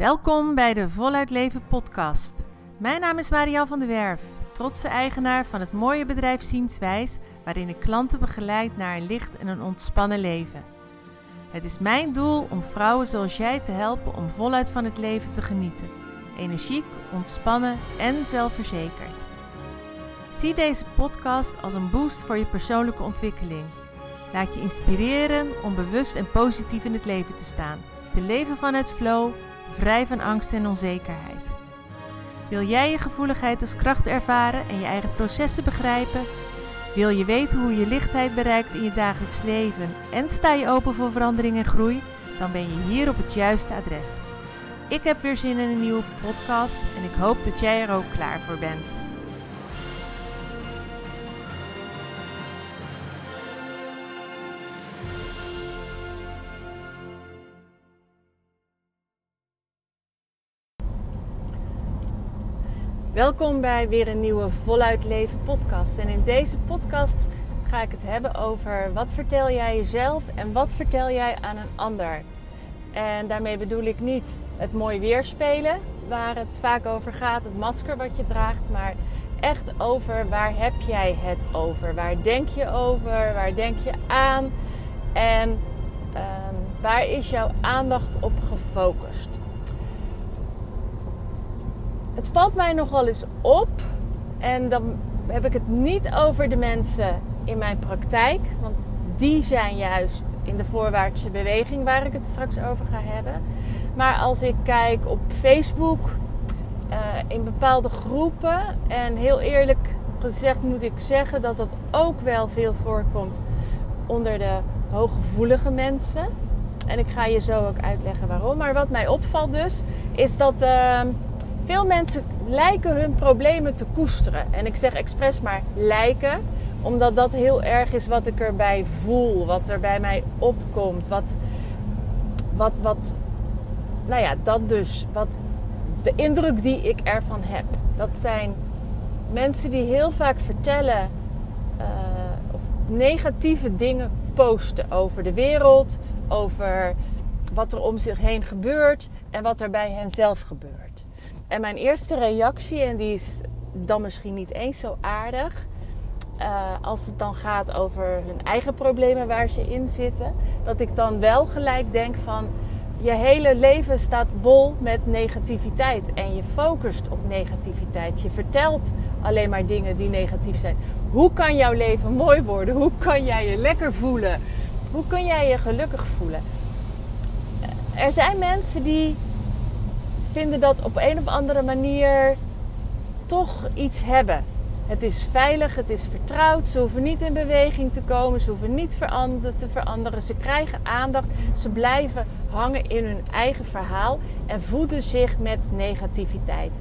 Welkom bij de Voluit Leven podcast. Mijn naam is Marianne van der Werf, trotse eigenaar van het mooie bedrijf Zienswijs, waarin ik klanten begeleid naar een licht en een ontspannen leven. Het is mijn doel om vrouwen zoals jij te helpen om voluit van het leven te genieten. Energiek, ontspannen en zelfverzekerd. Zie deze podcast als een boost voor je persoonlijke ontwikkeling. Laat je inspireren om bewust en positief in het leven te staan. Te leven vanuit flow, vrij van angst en onzekerheid. Wil jij je gevoeligheid als kracht ervaren en je eigen processen begrijpen? Wil je weten hoe je lichtheid bereikt in je dagelijks leven en sta je open voor verandering en groei? Dan ben je hier op het juiste adres. Ik heb weer zin in een nieuwe podcast en ik hoop dat jij er ook klaar voor bent. Welkom bij weer een nieuwe Voluit Leven podcast. En in deze podcast ga ik het hebben over wat vertel jij jezelf en wat vertel jij aan een ander. En daarmee bedoel ik niet het mooi weerspelen, waar het vaak over gaat, het masker wat je draagt, maar echt over waar heb jij het over? Waar denk je over? Waar denk je aan? En ehm, waar is jouw aandacht op gefocust? Het valt mij nog wel eens op, en dan heb ik het niet over de mensen in mijn praktijk, want die zijn juist in de voorwaartse beweging waar ik het straks over ga hebben. Maar als ik kijk op Facebook, uh, in bepaalde groepen, en heel eerlijk gezegd moet ik zeggen dat dat ook wel veel voorkomt onder de hooggevoelige mensen. En ik ga je zo ook uitleggen waarom. Maar wat mij opvalt dus, is dat. Uh, veel mensen lijken hun problemen te koesteren. En ik zeg expres maar lijken, omdat dat heel erg is wat ik erbij voel, wat er bij mij opkomt, wat, wat, wat, nou ja, dat dus, wat de indruk die ik ervan heb. Dat zijn mensen die heel vaak vertellen uh, of negatieve dingen posten over de wereld, over wat er om zich heen gebeurt en wat er bij hen zelf gebeurt. En mijn eerste reactie, en die is dan misschien niet eens zo aardig, uh, als het dan gaat over hun eigen problemen waar ze in zitten, dat ik dan wel gelijk denk van je hele leven staat bol met negativiteit en je focust op negativiteit. Je vertelt alleen maar dingen die negatief zijn. Hoe kan jouw leven mooi worden? Hoe kan jij je lekker voelen? Hoe kun jij je gelukkig voelen? Er zijn mensen die vinden dat op een of andere manier toch iets hebben. Het is veilig, het is vertrouwd. Ze hoeven niet in beweging te komen, ze hoeven niet te veranderen. Ze krijgen aandacht, ze blijven hangen in hun eigen verhaal en voeden zich met negativiteit.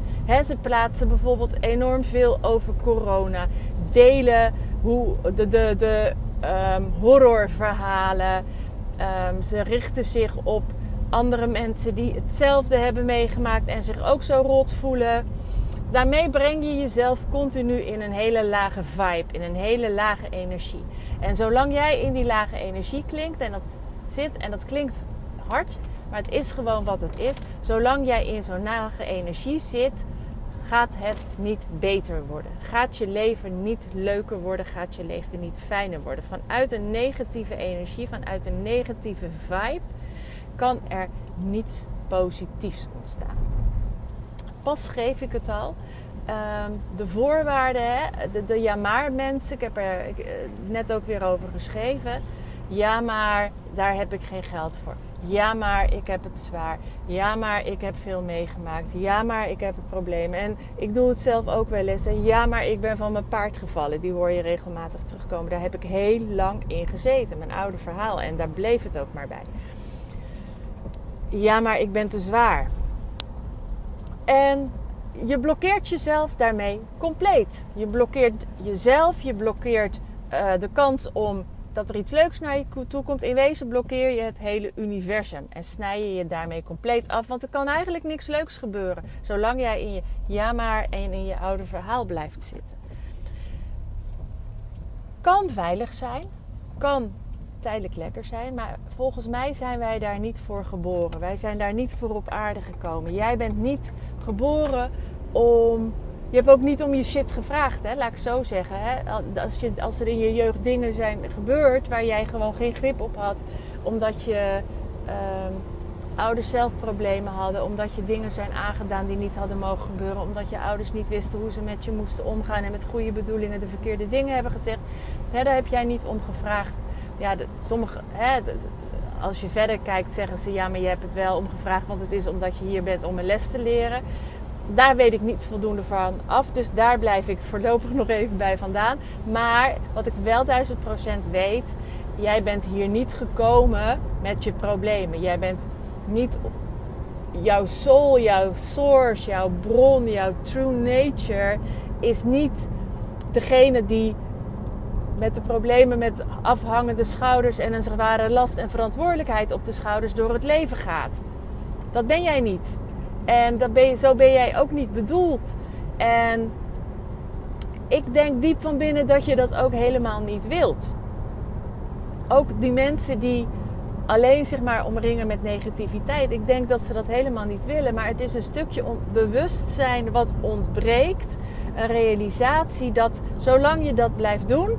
ze plaatsen bijvoorbeeld enorm veel over corona, delen hoe de, de, de um, horrorverhalen. Um, ze richten zich op andere mensen die hetzelfde hebben meegemaakt en zich ook zo rot voelen. Daarmee breng je jezelf continu in een hele lage vibe, in een hele lage energie. En zolang jij in die lage energie klinkt en dat zit en dat klinkt hard, maar het is gewoon wat het is. Zolang jij in zo'n lage energie zit, gaat het niet beter worden. Gaat je leven niet leuker worden, gaat je leven niet fijner worden. Vanuit een negatieve energie, vanuit een negatieve vibe kan er niets positiefs ontstaan. Pas schreef ik het al. Ehm, de voorwaarden, hè, de, ja maar mensen, ik heb er eh, net ook weer over geschreven. Ja maar, daar heb ik geen geld voor. Ja maar, ik heb het zwaar. Ja maar, ik heb veel meegemaakt. Ja maar, ik heb problemen. En ik doe het zelf ook wel eens. En ja maar, ik ben van mijn paard gevallen. Die hoor je regelmatig terugkomen. Daar heb ik heel lang in gezeten. Mijn oude verhaal. En daar bleef het ook maar bij ja, maar ik ben te zwaar. En je blokkeert jezelf daarmee compleet. Je blokkeert jezelf, je blokkeert uh, de kans om dat er iets leuks naar je toe komt. In wezen blokkeer je het hele universum en snij je je daarmee compleet af. Want er kan eigenlijk niks leuks gebeuren, zolang jij in je ja maar en in je oude verhaal blijft zitten. Kan veilig zijn, kan tijdelijk lekker zijn. Maar volgens mij zijn wij daar niet voor geboren. Wij zijn daar niet voor op aarde gekomen. Jij bent niet geboren om. Je hebt ook niet om je shit gevraagd, hè? laat ik zo zeggen. Hè? Als, je, als er in je jeugd dingen zijn gebeurd waar jij gewoon geen grip op had, omdat je ehm, ouders zelf problemen hadden, omdat je dingen zijn aangedaan die niet hadden mogen gebeuren, omdat je ouders niet wisten hoe ze met je moesten omgaan en met goede bedoelingen de verkeerde dingen hebben gezegd, hè, daar heb jij niet om gevraagd. Ja, sommige, hè, als je verder kijkt, zeggen ze ja, maar je hebt het wel om gevraagd, want het is omdat je hier bent om een les te leren. Daar weet ik niet voldoende van af, dus daar blijf ik voorlopig nog even bij vandaan. Maar wat ik wel duizend procent weet, jij bent hier niet gekomen met je problemen. Jij bent niet jouw soul, jouw source, jouw bron, jouw true nature is niet degene die met de problemen met afhangende schouders en een zware last en verantwoordelijkheid op de schouders door het leven gaat. Dat ben jij niet. En dat ben je, zo ben jij ook niet bedoeld. En ik denk diep van binnen dat je dat ook helemaal niet wilt. Ook die mensen die alleen zich maar omringen met negativiteit. Ik denk dat ze dat helemaal niet willen. Maar het is een stukje bewustzijn wat ontbreekt. Een realisatie dat zolang je dat blijft doen,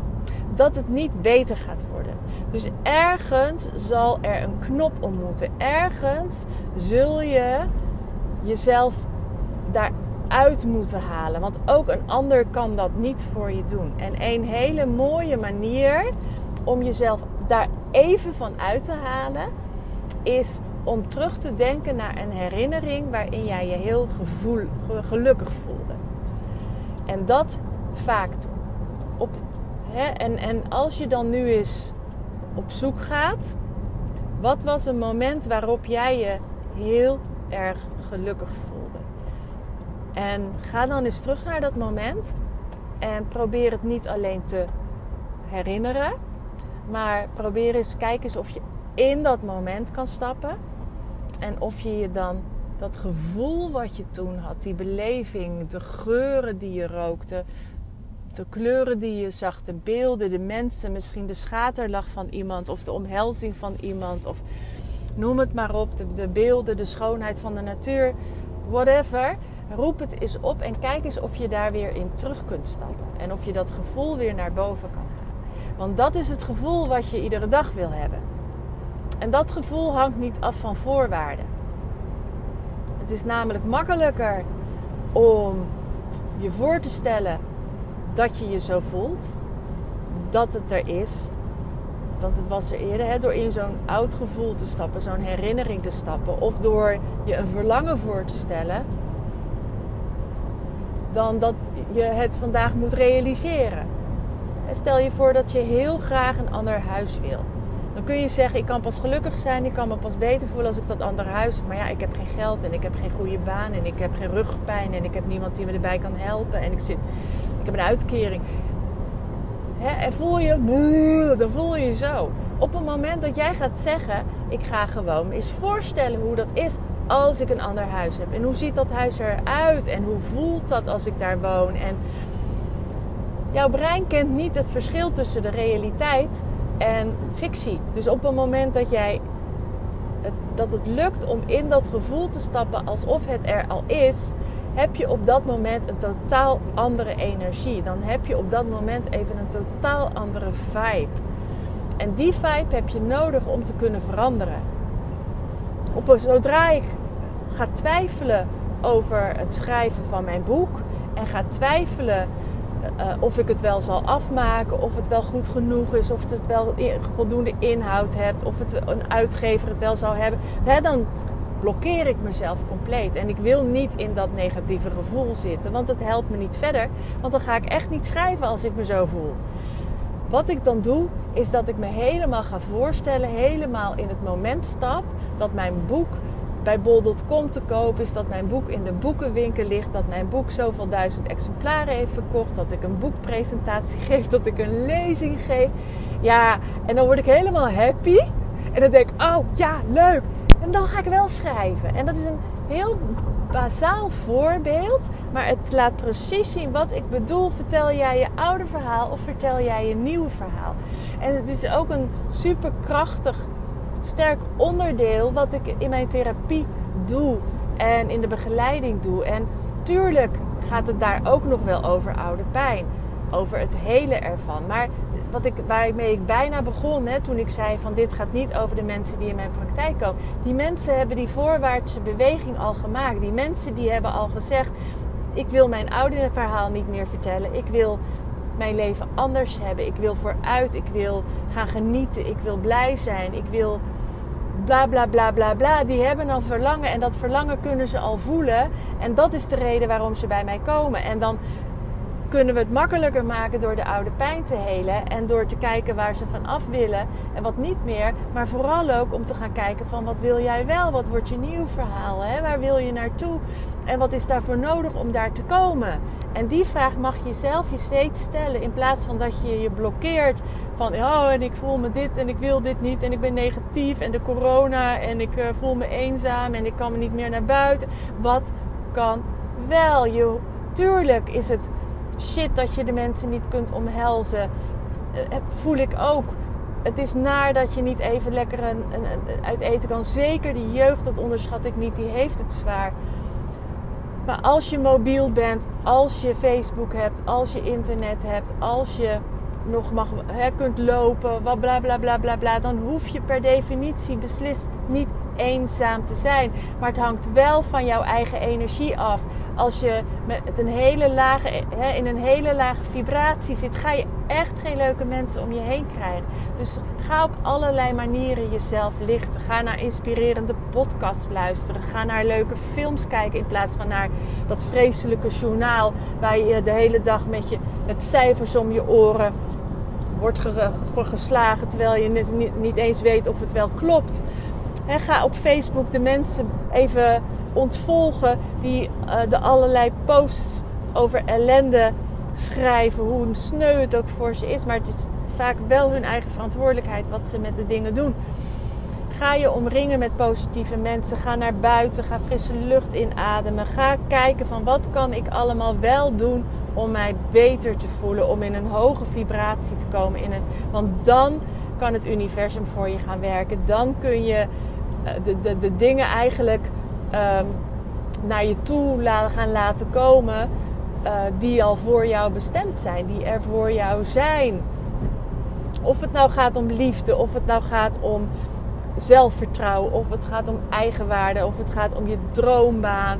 dat het niet beter gaat worden. Dus ergens zal er een knop om moeten. Ergens zul je jezelf daaruit moeten halen. Want ook een ander kan dat niet voor je doen. En een hele mooie manier om jezelf daar even van uit te halen, is om terug te denken naar een herinnering waarin jij je heel gelukkig voelde. En dat vaak Op, en, en als je dan nu eens op zoek gaat, wat was een moment waarop jij je heel erg gelukkig voelde? En ga dan eens terug naar dat moment en probeer het niet alleen te herinneren, maar probeer eens, kijk eens of je in dat moment kan stappen. En of je je dan dat gevoel wat je toen had, die beleving, de geuren die je rookte, de kleuren die je zag, de beelden, de mensen, misschien de schaterlach van iemand of de omhelzing van iemand of noem het maar op, de, de beelden, de schoonheid van de natuur, whatever. Roep het eens op en kijk eens of je daar weer in terug kunt stappen. En of je dat gevoel weer naar boven kan want dat is het gevoel wat je iedere dag wil hebben. En dat gevoel hangt niet af van voorwaarden. Het is namelijk makkelijker om je voor te stellen dat je je zo voelt, dat het er is. Want het was er eerder, hè, door in zo'n oud gevoel te stappen, zo'n herinnering te stappen, of door je een verlangen voor te stellen, dan dat je het vandaag moet realiseren. Stel je voor dat je heel graag een ander huis wil. Dan kun je zeggen, ik kan pas gelukkig zijn, ik kan me pas beter voelen als ik dat andere huis. Maar ja, ik heb geen geld en ik heb geen goede baan en ik heb geen rugpijn en ik heb niemand die me erbij kan helpen. En ik, zit, ik heb een uitkering. Hè? En voel je, dan voel je je zo. Op het moment dat jij gaat zeggen, ik ga gewoon eens voorstellen hoe dat is als ik een ander huis heb. En hoe ziet dat huis eruit en hoe voelt dat als ik daar woon. En jouw brein kent niet het verschil tussen de realiteit en fictie. Dus op het moment dat jij dat het lukt om in dat gevoel te stappen alsof het er al is, heb je op dat moment een totaal andere energie. Dan heb je op dat moment even een totaal andere vibe. En die vibe heb je nodig om te kunnen veranderen. Op, zodra ik ga twijfelen over het schrijven van mijn boek en ga twijfelen uh, of ik het wel zal afmaken, of het wel goed genoeg is, of het wel voldoende inhoud hebt, of het, een uitgever het wel zou hebben, hè, dan blokkeer ik mezelf compleet. En ik wil niet in dat negatieve gevoel zitten, want het helpt me niet verder. Want dan ga ik echt niet schrijven als ik me zo voel. Wat ik dan doe, is dat ik me helemaal ga voorstellen, helemaal in het moment stap, dat mijn boek bij bol.com te koop is, dat mijn boek in de boekenwinkel ligt, dat mijn boek zoveel duizend exemplaren heeft verkocht, dat ik een boekpresentatie geef, dat ik een lezing geef. Ja, en dan word ik helemaal happy. En dan denk ik, oh ja, leuk. En dan ga ik wel schrijven. En dat is een heel bazaal voorbeeld, maar het laat precies zien wat ik bedoel. Vertel jij je oude verhaal of vertel jij je nieuwe verhaal? En het is ook een superkrachtig, sterk onderdeel wat ik in mijn therapie doe en in de begeleiding doe. En tuurlijk gaat het daar ook nog wel over oude pijn. Over het hele ervan. Maar wat ik, waarmee ik bijna begon, hè, toen ik zei van dit gaat niet over de mensen die in mijn praktijk komen. Die mensen hebben die voorwaartse beweging al gemaakt. Die mensen die hebben al gezegd, ik wil mijn oude verhaal niet meer vertellen. Ik wil mijn leven anders hebben. Ik wil vooruit. Ik wil gaan genieten. Ik wil blij zijn. Ik wil bla bla bla bla bla. Die hebben al verlangen en dat verlangen kunnen ze al voelen. En dat is de reden waarom ze bij mij komen. En dan kunnen we het makkelijker maken door de oude pijn te helen en door te kijken waar ze van af willen en wat niet meer. Maar vooral ook om te gaan kijken van wat wil jij wel? Wat wordt je nieuw verhaal? Hè? Waar wil je naartoe? En wat is daarvoor nodig om daar te komen? En die vraag mag je zelf je steeds stellen in plaats van dat je je blokkeert van oh en ik voel me dit en ik wil dit niet en ik ben negatief en de corona en ik uh, voel me eenzaam en ik kan me niet meer naar buiten. Wat kan wel? Je, tuurlijk is het shit dat je de mensen niet kunt omhelzen. Uh, voel ik ook. Het is naar dat je niet even lekker een, een, een, uit eten kan. Zeker die jeugd, dat onderschat ik niet, die heeft het zwaar. Maar als je mobiel bent, als je Facebook hebt, als je internet hebt, als je nog mag, hè, kunt lopen, wat bla bla bla bla bla, dan hoef je per definitie beslist niet eenzaam te zijn. Maar het hangt wel van jouw eigen energie af. Als je met een hele lage, hè, in een hele lage vibratie zit, ga je echt geen leuke mensen om je heen krijgen. Dus ga op allerlei manieren jezelf lichten. Ga naar inspirerende podcasts luisteren. Ga naar leuke films kijken in plaats van naar dat vreselijke journaal waar je de hele dag met je met cijfers om je oren wordt geslagen terwijl je niet, niet eens weet of het wel klopt. Ga op Facebook de mensen even ontvolgen die uh, de allerlei posts over ellende schrijven. Hoe sneu het ook voor ze is. Maar het is vaak wel hun eigen verantwoordelijkheid wat ze met de dingen doen. Ga je omringen met positieve mensen. Ga naar buiten. Ga frisse lucht inademen. Ga kijken van wat kan ik allemaal wel doen om mij beter te voelen. Om in een hoge vibratie te komen. In een, want dan kan het universum voor je gaan werken. Dan kun je eh, de, de, de dingen eigenlijk um, naar je toe gaan laten komen. Uh, die al voor jou bestemd zijn, die er voor jou zijn. Of het nou gaat om liefde, of het nou gaat om zelfvertrouwen, of het gaat om eigenwaarde, of het gaat om je droombaan.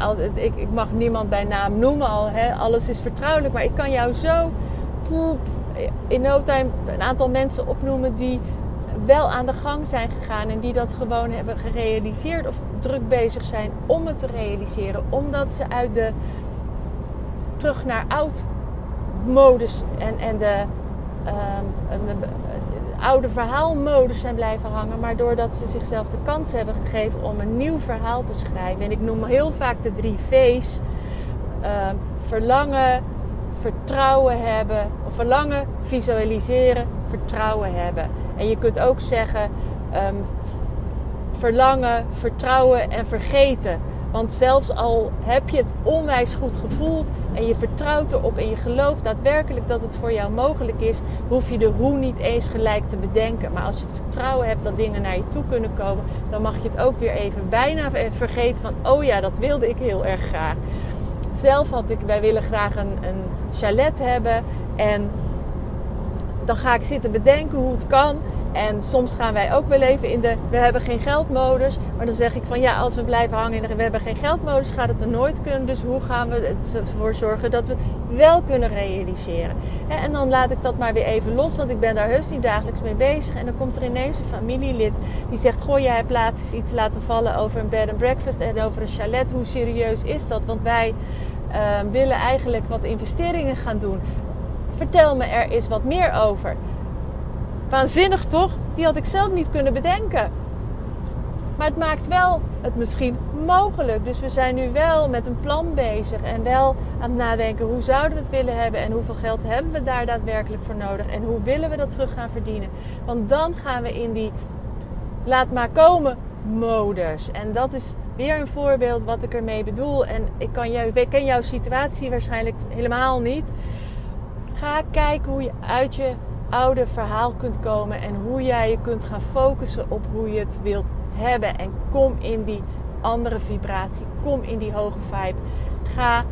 als, ik, ik, mag niemand bij naam noemen al, alles is vertrouwelijk, maar ik kan jou zo in no time een aantal mensen opnoemen die wel aan de gang zijn gegaan en die dat gewoon hebben gerealiseerd of druk bezig zijn om het te realiseren, omdat ze uit de terug naar oud modus en, en de, um, de, oude verhaalmodus zijn blijven hangen, maar doordat ze zichzelf de kans hebben gegeven om een nieuw verhaal te schrijven. En ik noem heel vaak de drie V's: uh, verlangen, vertrouwen hebben, of verlangen, visualiseren, vertrouwen hebben. En je kunt ook zeggen um, verlangen, vertrouwen en vergeten. Want zelfs al heb je het onwijs goed gevoeld en je vertrouwt erop en je gelooft daadwerkelijk dat het voor jou mogelijk is, hoef je de hoe niet eens gelijk te bedenken. Maar als je het vertrouwen hebt dat dingen naar je toe kunnen komen, dan mag je het ook weer even bijna vergeten van, oh ja, dat wilde ik heel erg graag. Zelf had ik, wij willen graag een, een chalet hebben en dan ga ik zitten bedenken hoe het kan. En soms gaan wij ook wel even in de we hebben geen geldmodus. Maar dan zeg ik van ja, als we blijven hangen in de we hebben geen geldmodus, gaat het er nooit kunnen. Dus hoe gaan we ervoor zorgen dat we het wel kunnen realiseren? En dan laat ik dat maar weer even los, want ik ben daar heus niet dagelijks mee bezig. En dan komt er ineens een familielid die zegt: Goh, jij hebt laatst iets laten vallen over een bed and breakfast en over een chalet. Hoe serieus is dat? Want wij uh, willen eigenlijk wat investeringen gaan doen. Vertel me er eens wat meer over. Waanzinnig toch? Die had ik zelf niet kunnen bedenken. Maar het maakt wel het misschien mogelijk. Dus we zijn nu wel met een plan bezig en wel aan het nadenken hoe zouden we het willen hebben en hoeveel geld hebben we daar daadwerkelijk voor nodig en hoe willen we dat terug gaan verdienen. Want dan gaan we in die laat maar komen modus. En dat is weer een voorbeeld wat ik ermee bedoel. En ik, kan jou, ik ken jouw situatie waarschijnlijk helemaal niet. Ga kijken hoe je uit je oude verhaal kunt komen en hoe jij je kunt gaan focussen op hoe je het wilt hebben. En kom in die andere vibratie, kom in die hoge vibe. Ga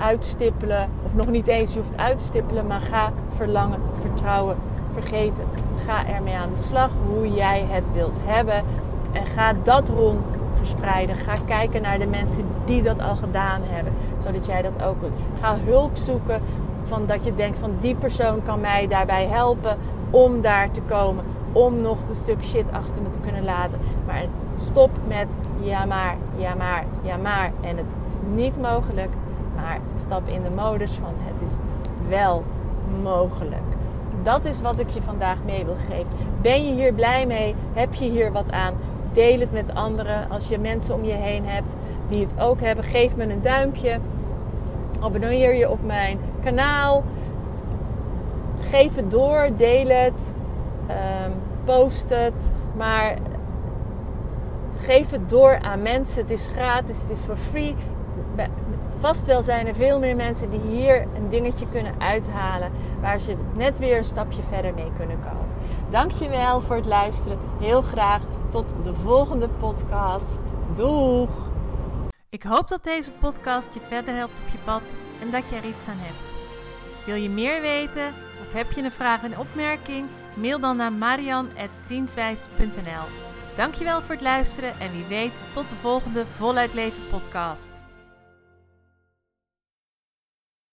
uitstippelen, of nog niet eens je hoeft uit te stippelen, maar ga verlangen, vertrouwen, vergeten. Ga ermee aan de slag hoe jij het wilt hebben. En ga dat rond verspreiden. Ga kijken naar de mensen die dat al gedaan hebben, zodat jij dat ook kunt. Ga hulp zoeken van dat je denkt van die persoon kan mij daarbij helpen om daar te komen. Om nog een stuk shit achter me te kunnen laten. Maar stop met ja maar, ja maar, ja maar. En het is niet mogelijk. Maar stap in de modus van het is wel mogelijk. Dat is wat ik je vandaag mee wil geven. Ben je hier blij mee? Heb je hier wat aan? Deel het met anderen. Als je mensen om je heen hebt die het ook hebben, geef me een duimpje. Abonneer je op mijn kanaal. Geef het door, deel het, um, post het. Maar geef het door aan mensen. Het is gratis, het is voor free. Vast wel zijn er veel meer mensen die hier een dingetje kunnen uithalen. Waar ze net weer een stapje verder mee kunnen komen. Dankjewel voor het luisteren. Heel graag tot de volgende podcast. Doeg! Ik hoop dat deze podcast je verder helpt op je pad en dat je er iets aan hebt. Wil je meer weten of heb je een vraag en opmerking? Mail dan naar marian.zienswijs.nl Dankjewel voor het luisteren en wie weet tot de volgende Voluit Leven podcast.